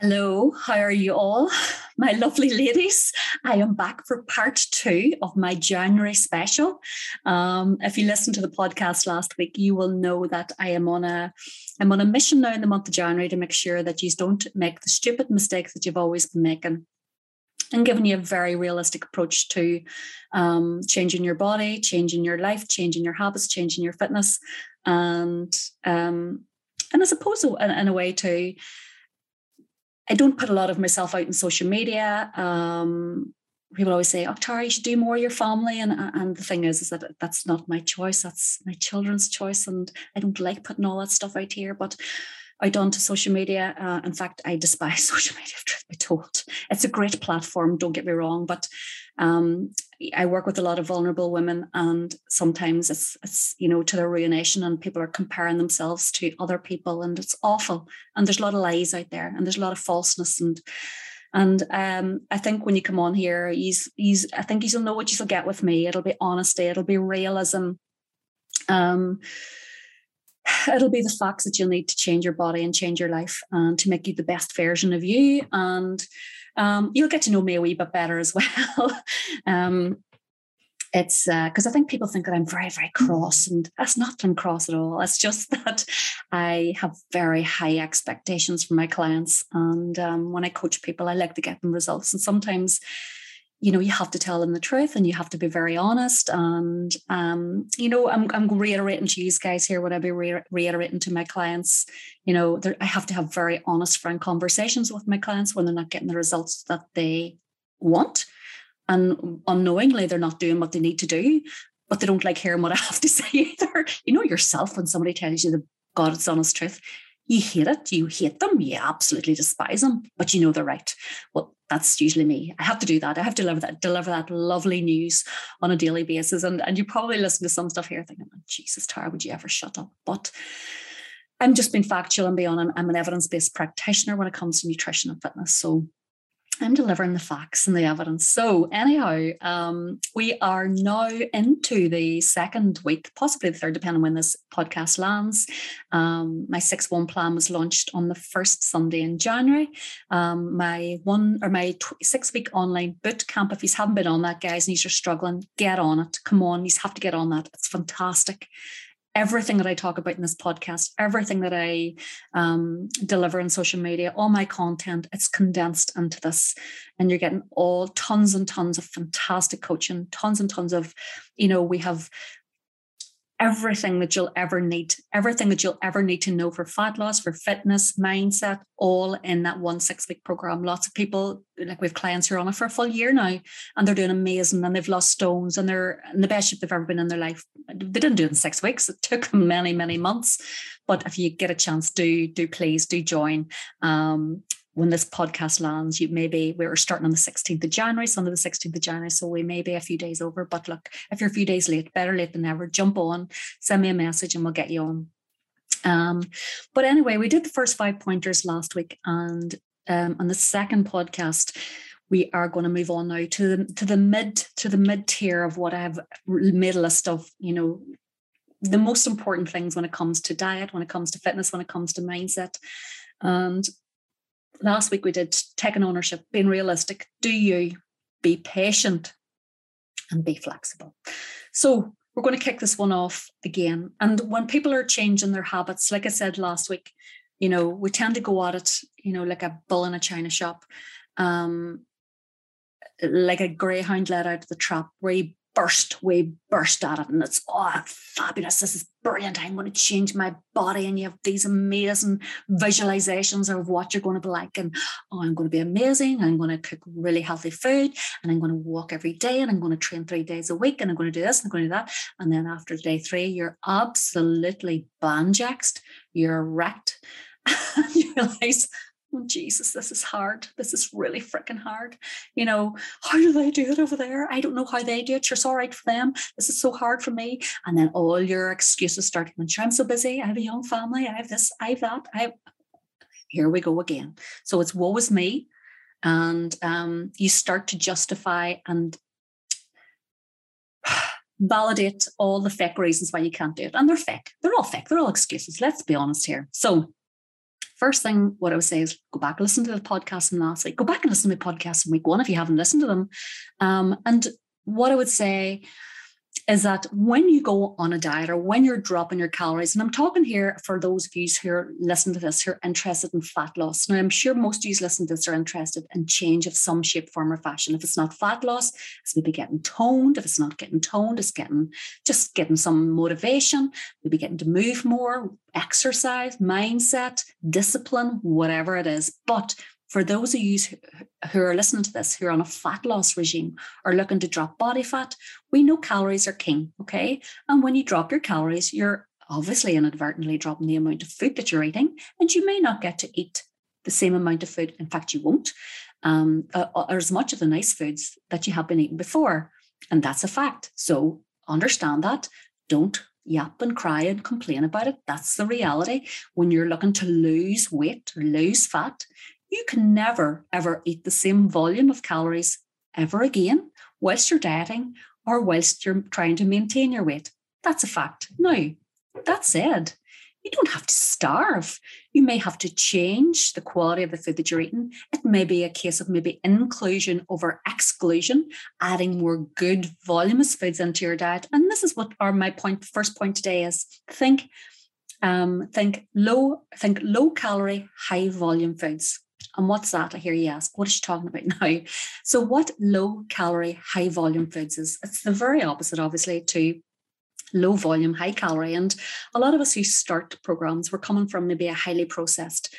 Hello, how are you all? My lovely ladies. I am back for part two of my January special. Um, if you listened to the podcast last week, you will know that I am on a I'm on a mission now in the month of January to make sure that you don't make the stupid mistakes that you've always been making. And giving you a very realistic approach to um, changing your body, changing your life, changing your habits, changing your fitness, and um, and I suppose in, in a way to I don't put a lot of myself out in social media. Um, people always say, "Oh, Tara, you should do more your family," and and the thing is, is that that's not my choice. That's my children's choice, and I don't like putting all that stuff out here. But out onto social media. Uh, in fact, I despise social media, truth be told. It's a great platform, don't get me wrong, but um, I work with a lot of vulnerable women, and sometimes it's, it's, you know, to their ruination, and people are comparing themselves to other people, and it's awful. And there's a lot of lies out there, and there's a lot of falseness, and and um, I think when you come on here, he's he's I think you'll know what you'll get with me. It'll be honesty, it'll be realism. Um, it'll be the facts that you'll need to change your body and change your life and to make you the best version of you. And um, you'll get to know me a wee bit better as well. um, it's because uh, I think people think that I'm very, very cross, and that's not I'm cross at all. It's just that I have very high expectations for my clients. And um, when I coach people, I like to get them results. And sometimes you know you have to tell them the truth and you have to be very honest and um, you know I'm, I'm reiterating to you guys here what i be re- reiterating to my clients. You know i have to have very honest frank conversations with my clients when they're not getting the results that they want. And unknowingly they're not doing what they need to do but they don't like hearing what i have to say either. You know yourself when somebody tells you the god's honest truth you hate it, you hate them, you absolutely despise them, but you know they're right. Well, that's usually me. I have to do that. I have to deliver that, deliver that lovely news on a daily basis. And, and you probably listen to some stuff here thinking, oh, Jesus, Tara, would you ever shut up? But I'm just being factual and beyond. I'm, I'm an evidence-based practitioner when it comes to nutrition and fitness. So I'm delivering the facts and the evidence. So, anyhow, um, we are now into the second week, possibly the third, depending on when this podcast lands. Um, my six one plan was launched on the first Sunday in January. Um, my one or my tw- six week online boot camp. If you haven't been on that, guys, and you're struggling, get on it. Come on, you have to get on that. It's fantastic everything that I talk about in this podcast, everything that I um, deliver on social media, all my content, it's condensed into this. And you're getting all tons and tons of fantastic coaching, tons and tons of, you know, we have everything that you'll ever need, everything that you'll ever need to know for fat loss, for fitness, mindset, all in that one six week program. Lots of people, like we have clients who are on it for a full year now, and they're doing amazing and they've lost stones and they're in the best shape they've ever been in their life. They didn't do it in six weeks, it took them many, many months. But if you get a chance, do do please do join. Um, when this podcast lands, you maybe we're starting on the 16th of January, Sunday the 16th of January. So we may be a few days over. But look, if you're a few days late, better late than never. Jump on, send me a message and we'll get you on. Um, but anyway, we did the first five pointers last week, and um, on the second podcast, we are going to move on now to the to the mid to the mid tier of what I've made a list of. You know, the most important things when it comes to diet, when it comes to fitness, when it comes to mindset. And last week we did taking ownership, being realistic. Do you be patient and be flexible? So we're going to kick this one off again. And when people are changing their habits, like I said last week, you know, we tend to go at it, you know, like a bull in a china shop, um, like a greyhound let out of the trap, you burst, we burst at it, and it's oh fabulous. This is brilliant. I'm going to change my body, and you have these amazing visualizations of what you're going to be like, and oh, I'm going to be amazing. I'm going to cook really healthy food, and I'm going to walk every day, and I'm going to train three days a week, and I'm going to do this, and I'm going to do that. And then after day three, you're absolutely banjaxed. You're wrecked. you realize oh, Jesus, this is hard. This is really freaking hard. You know, how do they do it over there? I don't know how they do it. Sure, it's all right for them. This is so hard for me. And then all your excuses start coming. Sure, I'm so busy. I have a young family. I have this, I have that. I have... here we go again. So it's woe is me. And um, you start to justify and validate all the fake reasons why you can't do it. And they're fake. They're all fake. They're all excuses. Let's be honest here. So first thing what I would say is go back and listen to the podcast from last week. Go back and listen to my podcast from week one if you haven't listened to them. Um, and what I would say is that when you go on a diet or when you're dropping your calories, and I'm talking here for those of you who are listening to this who are interested in fat loss. Now, I'm sure most of you listening to this are interested in change of some shape, form, or fashion. If it's not fat loss, it's maybe getting toned. If it's not getting toned, it's getting just getting some motivation, maybe getting to move more, exercise, mindset, discipline, whatever it is. But for those of you who are listening to this, who are on a fat loss regime or looking to drop body fat, we know calories are king. Okay. And when you drop your calories, you're obviously inadvertently dropping the amount of food that you're eating, and you may not get to eat the same amount of food. In fact, you won't, um, uh, or as much of the nice foods that you have been eating before. And that's a fact. So understand that. Don't yap and cry and complain about it. That's the reality. When you're looking to lose weight or lose fat, you can never, ever eat the same volume of calories ever again whilst you're dieting or whilst you're trying to maintain your weight. That's a fact. Now, that said, you don't have to starve. You may have to change the quality of the food that you're eating. It may be a case of maybe inclusion over exclusion, adding more good voluminous foods into your diet. And this is what our my point, first point today is think, um, think low, think low calorie, high volume foods. And what's that? I hear you ask. What is she talking about now? So, what low calorie, high volume foods is? It's the very opposite, obviously, to low volume, high calorie. And a lot of us who start programs, we're coming from maybe a highly processed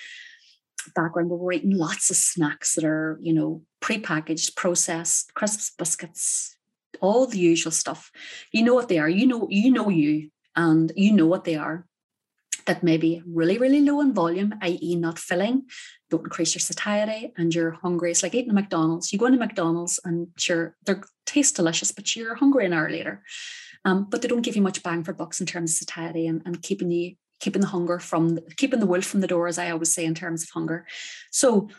background where we're eating lots of snacks that are, you know, pre-packaged, processed, crisps, biscuits, all the usual stuff. You know what they are. You know, you know you, and you know what they are that may be really, really low in volume, i.e., not filling, don't increase your satiety, and you're hungry. It's like eating a McDonald's. You go into McDonald's and sure, they taste delicious, but you're hungry an hour later. Um, but they don't give you much bang for bucks in terms of satiety and, and keeping keeping the hunger from keeping the wolf from the door, as I always say in terms of hunger. So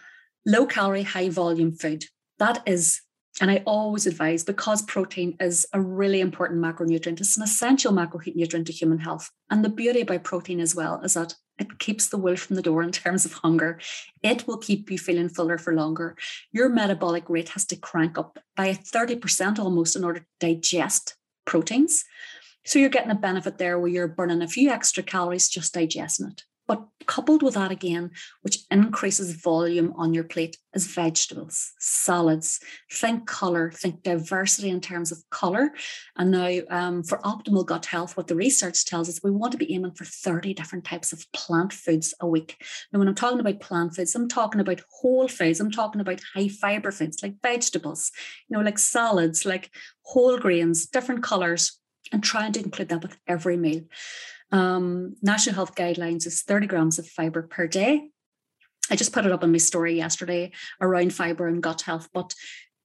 low calorie, high volume food. That is and I always advise because protein is a really important macronutrient, it's an essential macronutrient to human health. And the beauty about protein as well is that it keeps the wolf from the door in terms of hunger. It will keep you feeling fuller for longer. Your metabolic rate has to crank up by 30% almost in order to digest proteins. So you're getting a benefit there where you're burning a few extra calories just digesting it. But coupled with that again, which increases volume on your plate, is vegetables, salads. Think color, think diversity in terms of color. And now, um, for optimal gut health, what the research tells us, we want to be aiming for 30 different types of plant foods a week. Now, when I'm talking about plant foods, I'm talking about whole foods. I'm talking about high fiber foods like vegetables, you know, like salads, like whole grains, different colors, and trying to include that with every meal. Um, National Health Guidelines is 30 grams of fiber per day. I just put it up on my story yesterday around fiber and gut health. But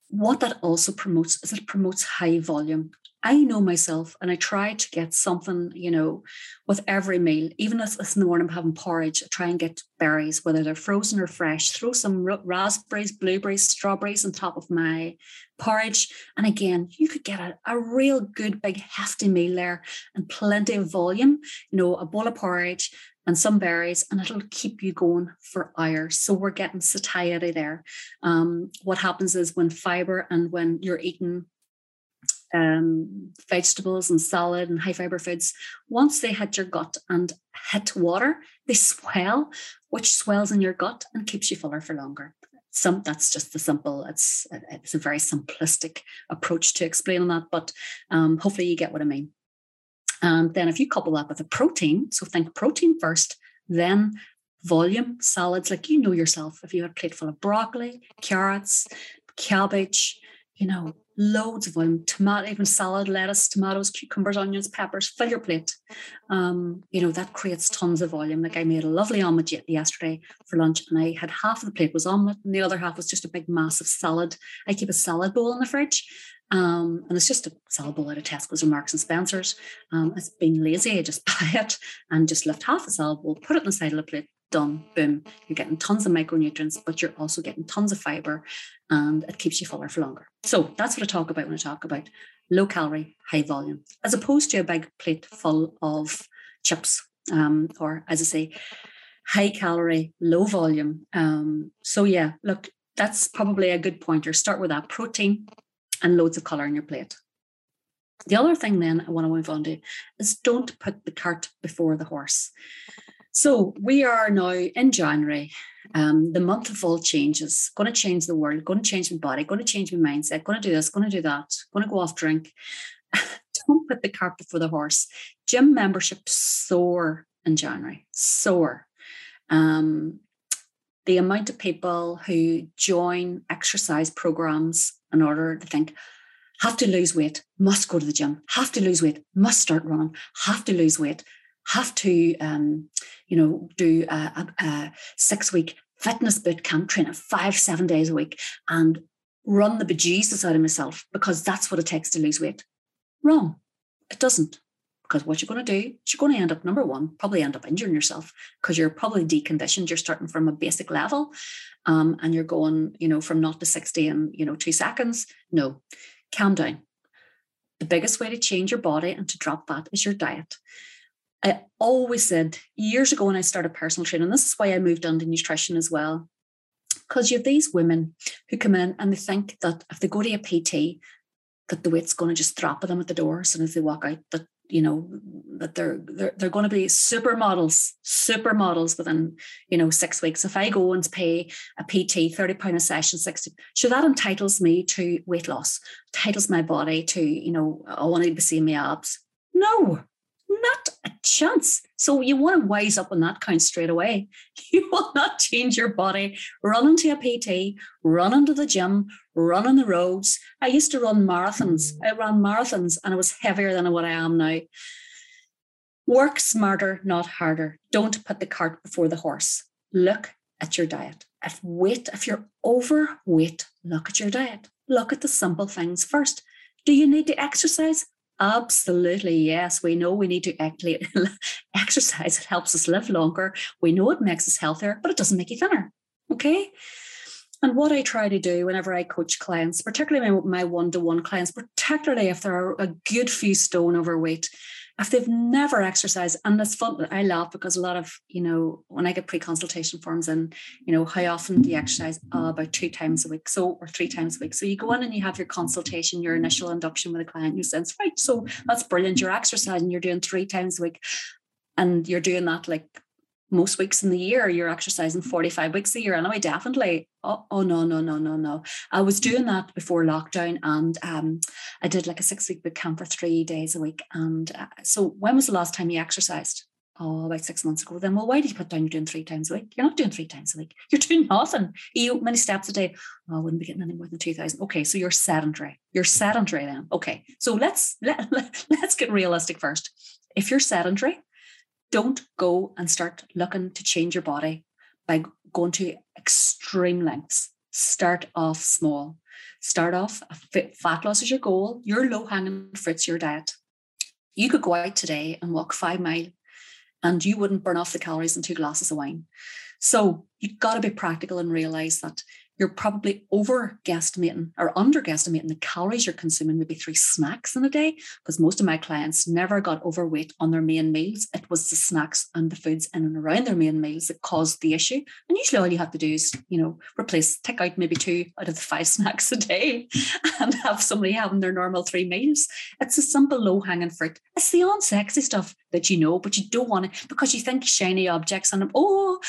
what that also promotes is it promotes high volume. I know myself and I try to get something, you know, with every meal. Even if it's in the morning I'm having porridge, I try and get berries, whether they're frozen or fresh, throw some raspberries, blueberries, strawberries on top of my porridge. And again, you could get a, a real good big hefty meal there and plenty of volume, you know, a bowl of porridge and some berries, and it'll keep you going for hours. So we're getting satiety there. Um, what happens is when fiber and when you're eating um, vegetables and salad and high fiber foods, once they hit your gut and hit water, they swell, which swells in your gut and keeps you fuller for longer. Some that's just the simple. It's it's a very simplistic approach to explaining that, but um, hopefully you get what I mean. And then if you couple that with a protein, so think protein first, then volume salads, like you know yourself. If you had a plate full of broccoli, carrots, cabbage, you know, loads of them, tomato, even salad, lettuce, tomatoes, cucumbers, onions, peppers, fill your plate. Um, you know, that creates tons of volume. Like I made a lovely omelette yesterday for lunch and I had half of the plate was omelette and the other half was just a big massive salad. I keep a salad bowl in the fridge. Um, and it's just a salad bowl out of Tesco's or Marks and Spencer's. Um, it's been lazy. I just buy it and just lift half the salad bowl, put it in the side of the plate, done, boom. You're getting tons of micronutrients, but you're also getting tons of fiber and it keeps you fuller for longer. So that's what I talk about when I talk about low calorie, high volume, as opposed to a big plate full of chips. Um, or as I say, high calorie, low volume. Um, so yeah, look, that's probably a good pointer. Start with that protein and loads of color on your plate. The other thing then I want to move on to is don't put the cart before the horse. So we are now in January, um, the month of all changes, going to change the world, going to change my body, going to change my mindset, going to do this, going to do that, going to go off drink. don't put the cart before the horse. Gym membership soar in January, soar. Um, the amount of people who join exercise programs in order to think, have to lose weight, must go to the gym, have to lose weight, must start running, have to lose weight, have to, um, you know, do a, a, a six week fitness boot camp, training five, seven days a week, and run the bejesus out of myself because that's what it takes to lose weight. Wrong. It doesn't. Because what you're going to do is you're going to end up, number one, probably end up injuring yourself because you're probably deconditioned. You're starting from a basic level um, and you're going, you know, from not to 60 in, you know, two seconds. No, calm down. The biggest way to change your body and to drop fat is your diet. I always said years ago when I started personal training, this is why I moved on to nutrition as well. Because you have these women who come in and they think that if they go to a PT, that the weight's going to just drop at them at the door as soon as they walk out, that you know that they're they're, they're going to be supermodels supermodels within you know six weeks if i go and pay a pt 30 pound a session 60 so that entitles me to weight loss entitles my body to you know i want to be seeing my abs no not a chance. So you want to wise up on that count straight away. You will not change your body. Run into a PT, run into the gym, run on the roads. I used to run marathons. I ran marathons and I was heavier than what I am now. Work smarter, not harder. Don't put the cart before the horse. Look at your diet. If weight, if you're overweight, look at your diet. Look at the simple things first. Do you need to exercise? Absolutely, yes. We know we need to actually exercise. It helps us live longer. We know it makes us healthier, but it doesn't make you thinner. Okay. And what I try to do whenever I coach clients, particularly my one to one clients, particularly if they're a good few stone overweight, if they've never exercised, and it's fun, I laugh because a lot of, you know, when I get pre consultation forms and, you know, how often do you exercise? Uh, about two times a week, so, or three times a week. So you go in and you have your consultation, your initial induction with a client, you sense, right, so that's brilliant. You're exercising, you're doing three times a week, and you're doing that like most weeks in the year you're exercising 45 weeks a year. Anyway definitely. Oh, oh no no no no no. I was doing that before lockdown and um, i did like a six week boot camp for three days a week. And uh, so when was the last time you exercised? Oh about six months ago. Then well why did you put down you're doing three times a week? You're not doing three times a week. You're doing nothing. You many steps a day. Oh, i wouldn't be getting any more than 2000 okay so you're sedentary. You're sedentary then. Okay so let's let, let, let's get realistic first. If you're sedentary don't go and start looking to change your body by going to extreme lengths. Start off small. Start off fat loss is your goal. Your low hanging fruit's your diet. You could go out today and walk five mile and you wouldn't burn off the calories in two glasses of wine. So you've got to be practical and realize that you're probably over guesstimating or under guesstimating the calories you're consuming, maybe three snacks in a day. Because most of my clients never got overweight on their main meals. It was the snacks and the foods in and around their main meals that caused the issue. And usually all you have to do is, you know, replace, take out maybe two out of the five snacks a day and have somebody having their normal three meals. It's a simple low hanging fruit. It's the unsexy stuff that you know, but you don't want it because you think shiny objects and oh,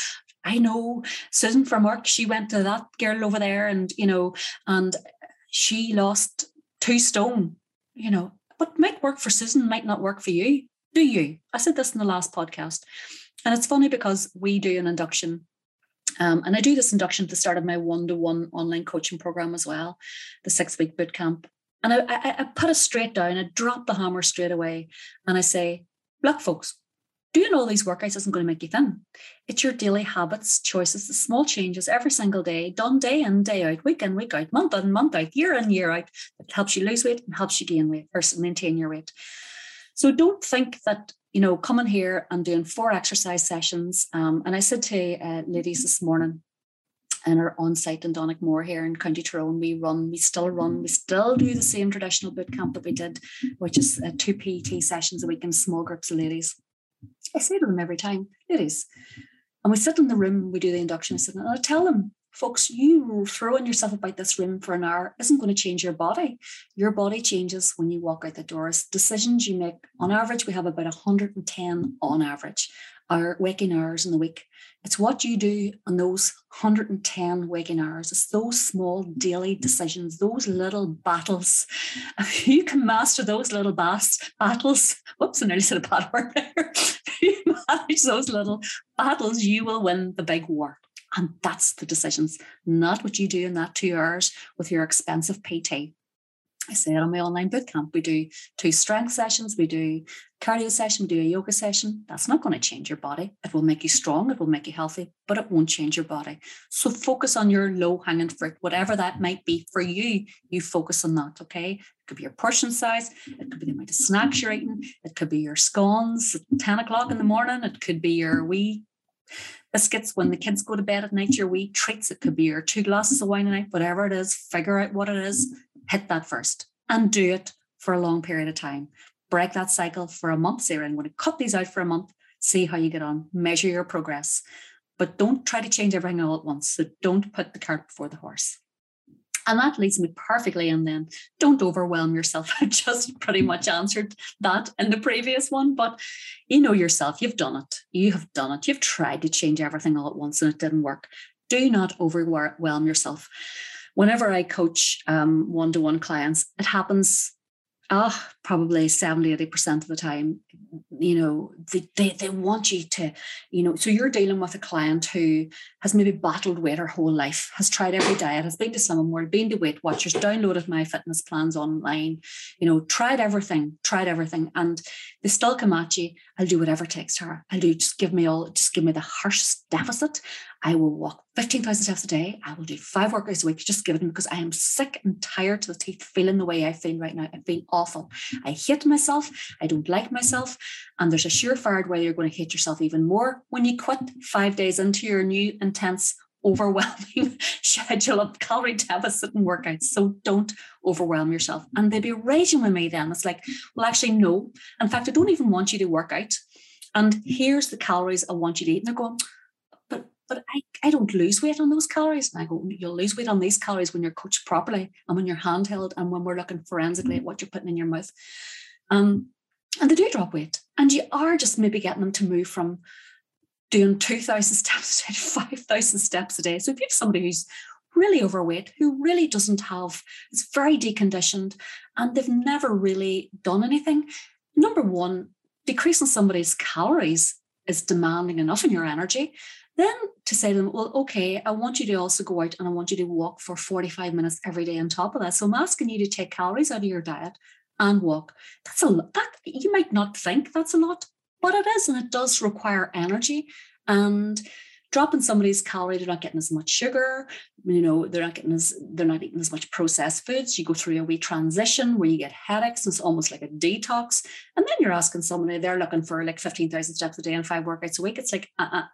I know Susan from work, she went to that girl over there and, you know, and she lost two stone, you know, what might work for Susan might not work for you. Do you? I said this in the last podcast. And it's funny because we do an induction um, and I do this induction at the start of my one to one online coaching program as well, the six week boot camp. And I, I, I, put it straight down, I drop the hammer straight away, and I say, Look, folks, doing all these workouts isn't going to make you thin. It's your daily habits, choices, the small changes every single day, done day in, day out, week in, week out, month in, month out, year in, year out, that helps you lose weight and helps you gain weight or maintain your weight. So don't think that, you know, coming here and doing four exercise sessions. Um, and I said to uh, ladies this morning, in our on-site in Donaghmore here in County Tyrone, we run, we still run, we still do the same traditional boot camp that we did, which is uh, two PT sessions a week in small groups of ladies. I say to them every time, ladies, And we sit in the room, we do the induction, and I tell them, folks, you throwing yourself about this room for an hour isn't going to change your body. Your body changes when you walk out the doors. Decisions you make, on average, we have about 110 on average, our waking hours in the week. It's what you do on those 110 waking hours. It's those small daily decisions, those little battles. If you can master those little bas- battles, whoops, I nearly said a bad word there. if you manage those little battles, you will win the big war. And that's the decisions, not what you do in that two hours with your expensive PT. I say it on my online bootcamp. We do two strength sessions, we do cardio session, we do a yoga session. That's not going to change your body. It will make you strong, it will make you healthy, but it won't change your body. So focus on your low hanging fruit, whatever that might be for you. You focus on that, okay? It could be your portion size, it could be the amount of snacks you're eating, it could be your scones at 10 o'clock in the morning, it could be your wee biscuits when the kids go to bed at night, your wee treats. It could be your two glasses of wine a night, whatever it is, figure out what it is, hit that first and do it for a long period of time. Break that cycle for a month. Say, I'm going to cut these out for a month, see how you get on, measure your progress. But don't try to change everything all at once. So don't put the cart before the horse. And that leads me perfectly in then. Don't overwhelm yourself. I just pretty much answered that in the previous one, but you know yourself, you've done it. You have done it. You've tried to change everything all at once and it didn't work. Do not overwhelm yourself. Whenever I coach one to one clients, it happens oh, probably 70, 80% of the time, you know, they, they, they want you to, you know, so you're dealing with a client who has maybe battled weight her whole life, has tried every diet, has been to Slimming World, been to Weight Watchers, downloaded my fitness plans online, you know, tried everything, tried everything. And they still come at you. I'll do whatever it takes her. I'll do, just give me all, just give me the harsh deficit. I will walk 15,000 steps a day. I will do five workouts a week. Just give it because I am sick and tired to the teeth feeling the way I feel right now. I feel awful. I hate myself. I don't like myself. And there's a surefire way you're going to hate yourself even more when you quit five days into your new intense overwhelming schedule of calorie deficit and workouts. So don't overwhelm yourself. And they'd be raging with me then. It's like, well, actually, no. In fact, I don't even want you to work out. And here's the calories I want you to eat. And they're going, but but I, I don't lose weight on those calories. And I go, you'll lose weight on these calories when you're coached properly and when you're handheld and when we're looking forensically at what you're putting in your mouth. Um, and they do drop weight. And you are just maybe getting them to move from doing 2,000 steps a to 5,000 steps a day. So if you have somebody who's really overweight, who really doesn't have, it's very deconditioned, and they've never really done anything, number one, decreasing somebody's calories is demanding enough in your energy. Then to say to them, well, okay, I want you to also go out and I want you to walk for 45 minutes every day on top of that. So I'm asking you to take calories out of your diet and walk. That's a lot. That you might not think that's a lot, but it is, and it does require energy. And dropping somebody's calorie, they're not getting as much sugar, you know, they're not getting as they're not eating as much processed foods. You go through a wee transition where you get headaches, it's almost like a detox. And then you're asking somebody, they're looking for like 15,000 steps a day and five workouts a week. It's like, uh-uh,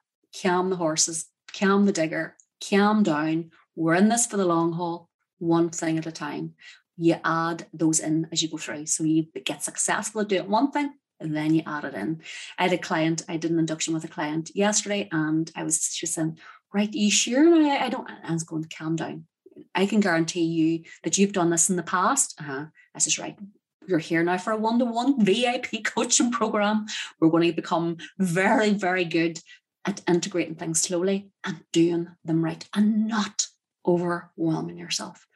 calm the horses, calm the digger, calm down. We're in this for the long haul, one thing at a time. You add those in as you go through. So you get successful at doing one thing, and then you add it in. I had a client, I did an induction with a client yesterday, and I was just saying, Right, you sure? I, I don't, I was going to calm down. I can guarantee you that you've done this in the past. Uh-huh. I says, Right, you're here now for a one-to-one VIP coaching program. We're going to become very, very good at integrating things slowly and doing them right and not overwhelming yourself.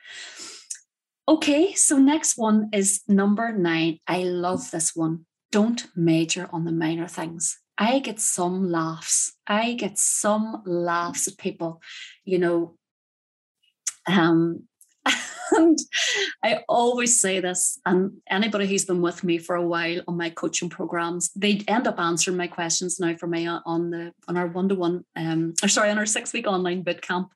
Okay, so next one is number nine. I love this one. Don't major on the minor things. I get some laughs. I get some laughs at people, you know. Um, and I always say this, and anybody who's been with me for a while on my coaching programs, they end up answering my questions now for me on the on our one to one, um, or sorry, on our six week online boot camp.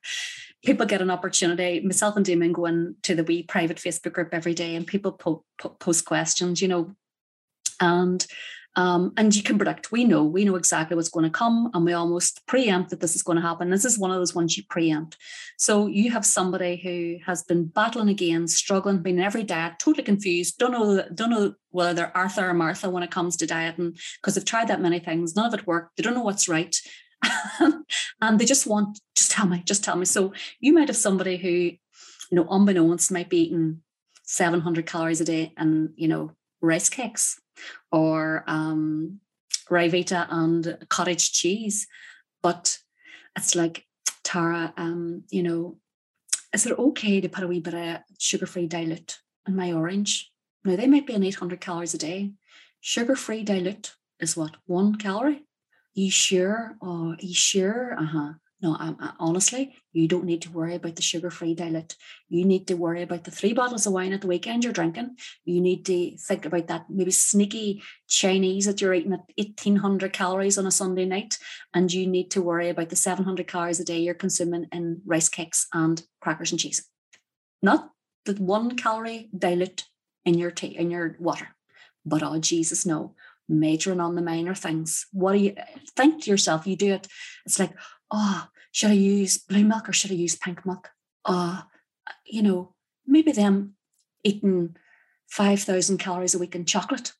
People get an opportunity. Myself and Damien go into the wee private Facebook group every day, and people po- po- post questions, you know, and um, and you can predict, we know, we know exactly what's going to come, and we almost preempt that this is going to happen. This is one of those ones you preempt. So you have somebody who has been battling again, struggling, been every diet, totally confused, don't know, don't know whether they're Arthur or Martha when it comes to dieting, because they've tried that many things, none of it worked, they don't know what's right. and they just want, just tell me, just tell me. So you might have somebody who, you know, unbeknownst might be eating 700 calories a day and, you know, rice cakes or um, and cottage cheese. But it's like, Tara, um, you know, is it okay to put a wee bit of sugar-free dilute in my orange? Now they might be on 800 calories a day. Sugar-free dilute is what? One calorie? You sure? Oh, you sure? Uh-huh. No, I, I, honestly, you don't need to worry about the sugar-free dilute. You need to worry about the three bottles of wine at the weekend you're drinking. You need to think about that maybe sneaky Chinese that you're eating at 1800 calories on a Sunday night. And you need to worry about the 700 calories a day you're consuming in rice cakes and crackers and cheese. Not the one calorie dilute in your tea, in your water. But oh Jesus, no. Majoring on the minor things. What do you think to yourself? You do it. It's like, oh, should I use blue milk or should I use pink milk? Uh, you know, maybe them eating 5,000 calories a week in chocolate.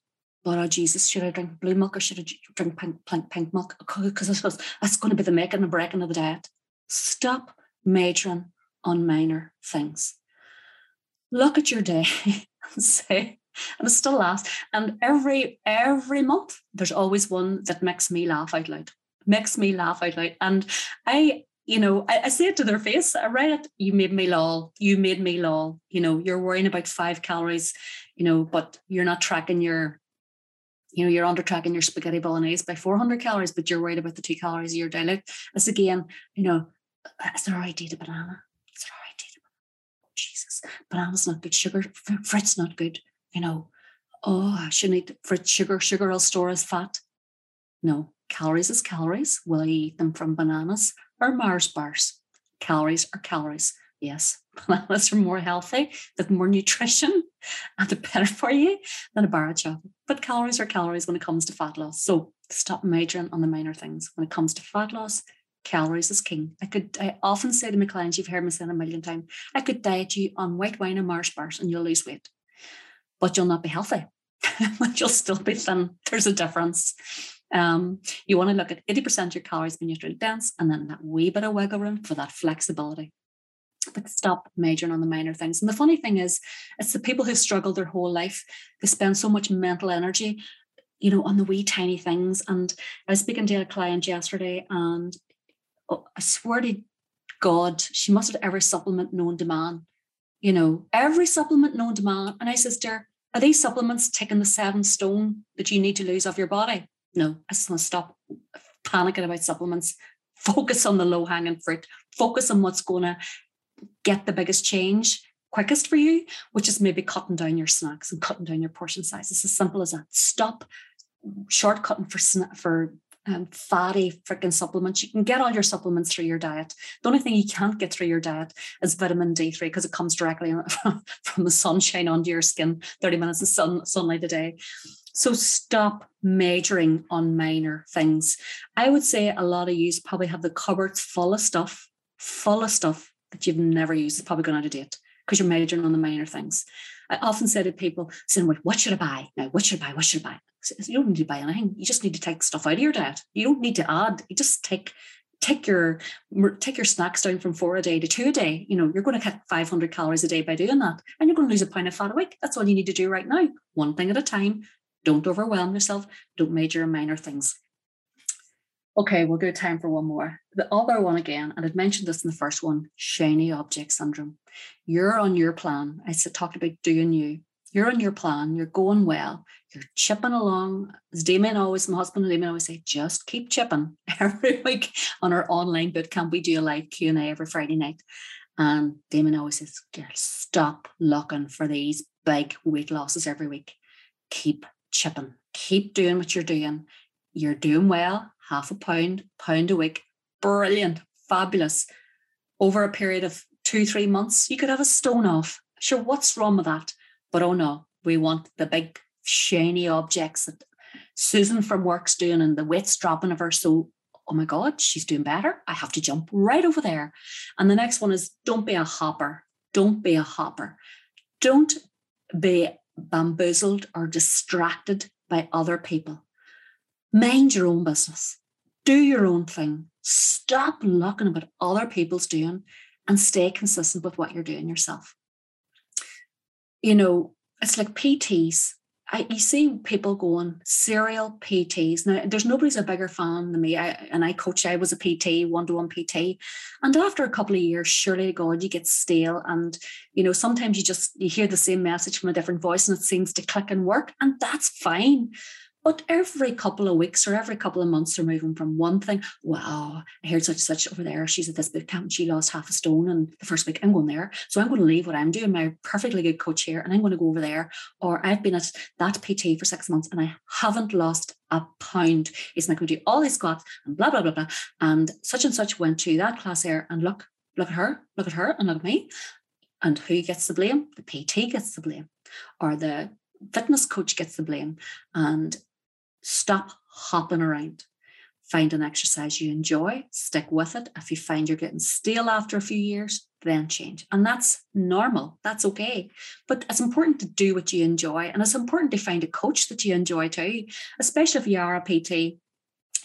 But oh, Jesus, should I drink blue milk or should I drink pink, pink, pink milk? Because that's going to be the making and breaking of the diet. Stop majoring on minor things. Look at your day and say, and it still lasts. And every every month, there's always one that makes me laugh out loud makes me laugh out loud. And I, you know, I, I say it to their face. I write it, you made me lol. You made me lol. You know, you're worrying about five calories, you know, but you're not tracking your, you know, you're under tracking your spaghetti bolognese by 400 calories, but you're worried about the two calories of your dilute. It's again, you know, is there right to banana? Is there right to banana? Oh, Jesus, banana's not good. Sugar, fruit's not good. You know, oh, I shouldn't eat fruit, sugar. Sugar will store as fat. No, Calories is calories. Will you eat them from bananas or Mars bars? Calories are calories. Yes, bananas are more healthy, with more nutrition, and they're better for you than a bar of chocolate. But calories are calories when it comes to fat loss. So stop majoring on the minor things. When it comes to fat loss, calories is king. I could I often say to my clients, you've heard me say it a million times, I could diet you on white wine and Mars bars and you'll lose weight. But you'll not be healthy. but you'll still be thin. There's a difference. Um, you want to look at 80% of your calories being nutrient dense and then that wee bit of wiggle room for that flexibility. But stop majoring on the minor things. And the funny thing is, it's the people who struggle their whole life, they spend so much mental energy, you know, on the wee tiny things. And I was speaking to a client yesterday, and oh, I swear to God, she must have every supplement known to man, you know, every supplement known to man. And I says, Dear, are these supplements taking the seven stone that you need to lose off your body? No, I just want to stop panicking about supplements. Focus on the low hanging fruit. Focus on what's going to get the biggest change quickest for you, which is maybe cutting down your snacks and cutting down your portion size. It's as simple as that. Stop shortcutting for for um, fatty freaking supplements. You can get all your supplements through your diet. The only thing you can't get through your diet is vitamin D3 because it comes directly from, from the sunshine onto your skin, 30 minutes of sun, sunlight a day. So stop majoring on minor things. I would say a lot of you probably have the cupboards full of stuff, full of stuff that you've never used. It's probably gone out of date because you're majoring on the minor things. I often say to people, saying, what should I buy? Now, what should I buy? What should I buy? You don't need to buy anything. You just need to take stuff out of your diet. You don't need to add. You just take take your take your snacks down from four a day to two a day. You know, you're going to cut 500 calories a day by doing that, and you're going to lose a pound of fat a week. That's all you need to do right now, one thing at a time. Don't overwhelm yourself. Don't major in minor things. Okay, we'll go time for one more. The other one again, and I'd mentioned this in the first one shiny object syndrome. You're on your plan. I said, talked about doing you. You're on your plan. You're going well. You're chipping along. As Damien always, my husband and Damien always say, just keep chipping. Every week on our online boot camp, we do a live Q&A every Friday night. And Damien always says, girl, stop looking for these big weight losses every week. Keep chipping. Keep doing what you're doing. You're doing well, half a pound, pound a week. Brilliant, fabulous. Over a period of two, three months, you could have a stone off. Sure, what's wrong with that? But oh no, we want the big shiny objects that Susan from work's doing and the weight's dropping of her. So, oh my God, she's doing better. I have to jump right over there. And the next one is don't be a hopper. Don't be a hopper. Don't be bamboozled or distracted by other people. Mind your own business. do your own thing. Stop looking at what other people's doing and stay consistent with what you're doing yourself. You know, it's like PTs. I, you see people going serial PTs. Now, there's nobody's a bigger fan than me. I, and I coach, I was a PT, one to one PT. And after a couple of years, surely God, you get stale. And, you know, sometimes you just, you hear the same message from a different voice and it seems to click and work. And that's fine. But every couple of weeks or every couple of months, they're moving from one thing. Wow, I heard such and such over there. She's at this boot camp and she lost half a stone. And the first week, I'm going there. So I'm going to leave what I'm doing, my perfectly good coach here, and I'm going to go over there. Or I've been at that PT for six months and I haven't lost a pound. He's not going to do all these squats and blah, blah, blah, blah. And such and such went to that class there and look, look at her, look at her, and look at me. And who gets the blame? The PT gets the blame, or the fitness coach gets the blame. And Stop hopping around. Find an exercise you enjoy, stick with it. If you find you're getting stale after a few years, then change. And that's normal. That's okay. But it's important to do what you enjoy. And it's important to find a coach that you enjoy too, especially if you are a PT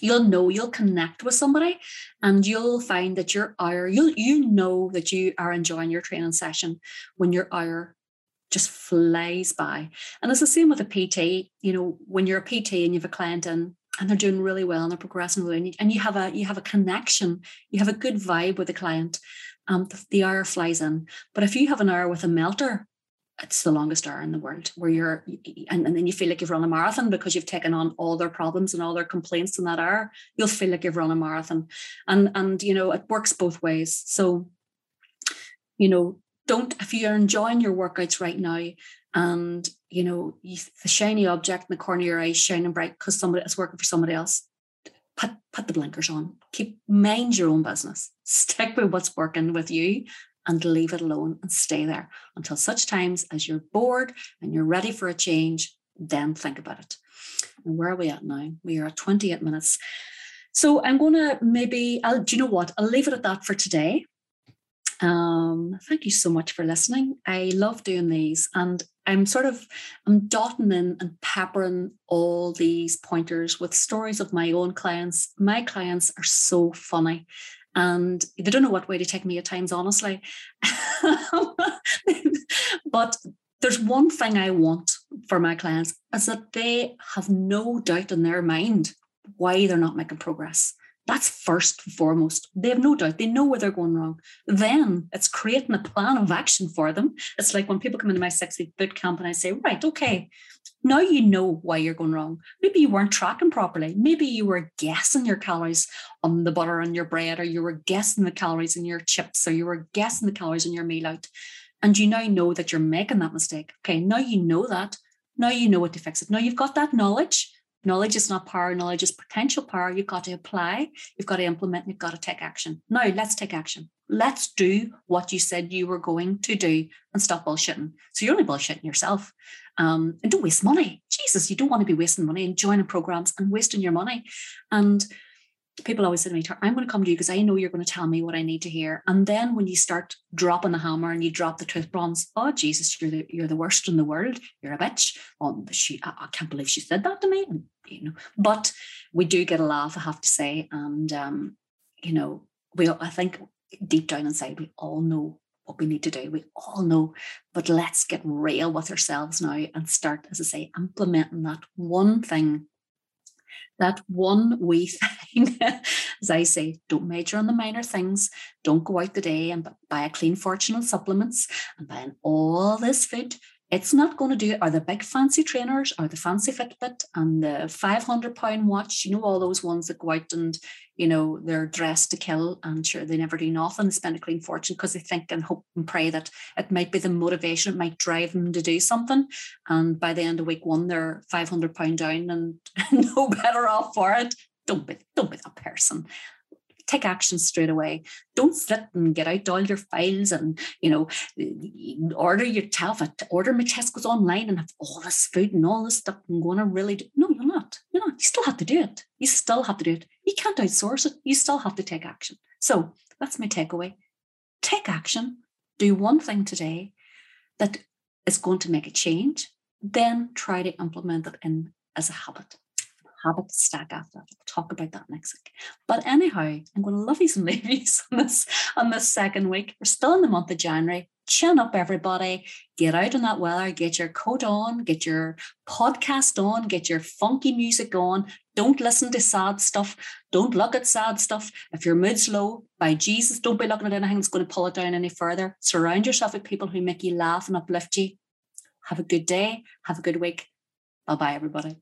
you'll know you'll connect with somebody and you'll find that your hour you'll you know that you are enjoying your training session when your hour just flies by. And it's the same with a PT. You know, when you're a PT and you have a client and and they're doing really well and they're progressing really and you have a you have a connection, you have a good vibe with the client. Um, the, the hour flies in. But if you have an hour with a melter, it's the longest hour in the world where you're and, and then you feel like you've run a marathon because you've taken on all their problems and all their complaints in that hour you'll feel like you've run a marathon and and you know it works both ways so you know don't if you're enjoying your workouts right now and you know you, the shiny object in the corner of your eye shining bright because somebody is working for somebody else put put the blinkers on. Keep mind your own business. Stick with what's working with you and leave it alone and stay there until such times as you're bored and you're ready for a change then think about it. And where are we at now? We are at 28 minutes. So i'm going to maybe I'll, do you know what? I'll leave it at that for today um, thank you so much for listening. I love doing these, and I'm sort of I'm dotting in and peppering all these pointers with stories of my own clients. My clients are so funny, and they don't know what way to take me at times, honestly. but there's one thing I want for my clients is that they have no doubt in their mind why they're not making progress. That's first and foremost. They have no doubt. They know where they're going wrong. Then it's creating a plan of action for them. It's like when people come into my six week boot camp and I say, right, okay, now you know why you're going wrong. Maybe you weren't tracking properly. Maybe you were guessing your calories on the butter on your bread, or you were guessing the calories in your chips, or you were guessing the calories in your meal out. And you now know that you're making that mistake. Okay, now you know that. Now you know what to fix it. Now you've got that knowledge. Knowledge is not power, knowledge is potential power. You've got to apply, you've got to implement, you've got to take action. Now, let's take action. Let's do what you said you were going to do and stop bullshitting. So you're only bullshitting yourself. Um, and don't waste money. Jesus, you don't want to be wasting money and joining programs and wasting your money. And people always say to me, I'm going to come to you because I know you're going to tell me what I need to hear. And then when you start dropping the hammer and you drop the tooth bronze, oh Jesus, you're the you're the worst in the world. You're a bitch. Oh, she, I, I can't believe she said that to me. And, you know, but we do get a laugh, I have to say. And um, you know, we I think deep down inside we all know what we need to do. We all know, but let's get real with ourselves now and start, as I say, implementing that one thing that one wee thing, as I say, don't major on the minor things. Don't go out the day and buy a clean fortune on supplements and buying all this food it's not going to do. Are the big fancy trainers or the fancy Fitbit and the 500 pound watch, you know, all those ones that go out and, you know, they're dressed to kill and sure they never do nothing, spend a clean fortune because they think and hope and pray that it might be the motivation, it might drive them to do something. And by the end of week one, they're 500 pound down and no better off for it. Don't be, don't be that person take action straight away. Don't sit and get out all your files and, you know, order your it, order my Tesco's online and have all this food and all this stuff and going to really do. No, you're not. You're not. You still have to do it. You still have to do it. You can't outsource it. You still have to take action. So that's my takeaway. Take action. Do one thing today that is going to make a change. Then try to implement it in as a habit habit stack after that. We'll talk about that next week. But anyhow, I'm going to love you and leave on this on this second week. We're still in the month of January. Chin up, everybody. Get out in that weather. Get your coat on. Get your podcast on. Get your funky music on. Don't listen to sad stuff. Don't look at sad stuff. If your mood's low, by Jesus, don't be looking at anything that's going to pull it down any further. Surround yourself with people who make you laugh and uplift you. Have a good day. Have a good week. Bye bye, everybody.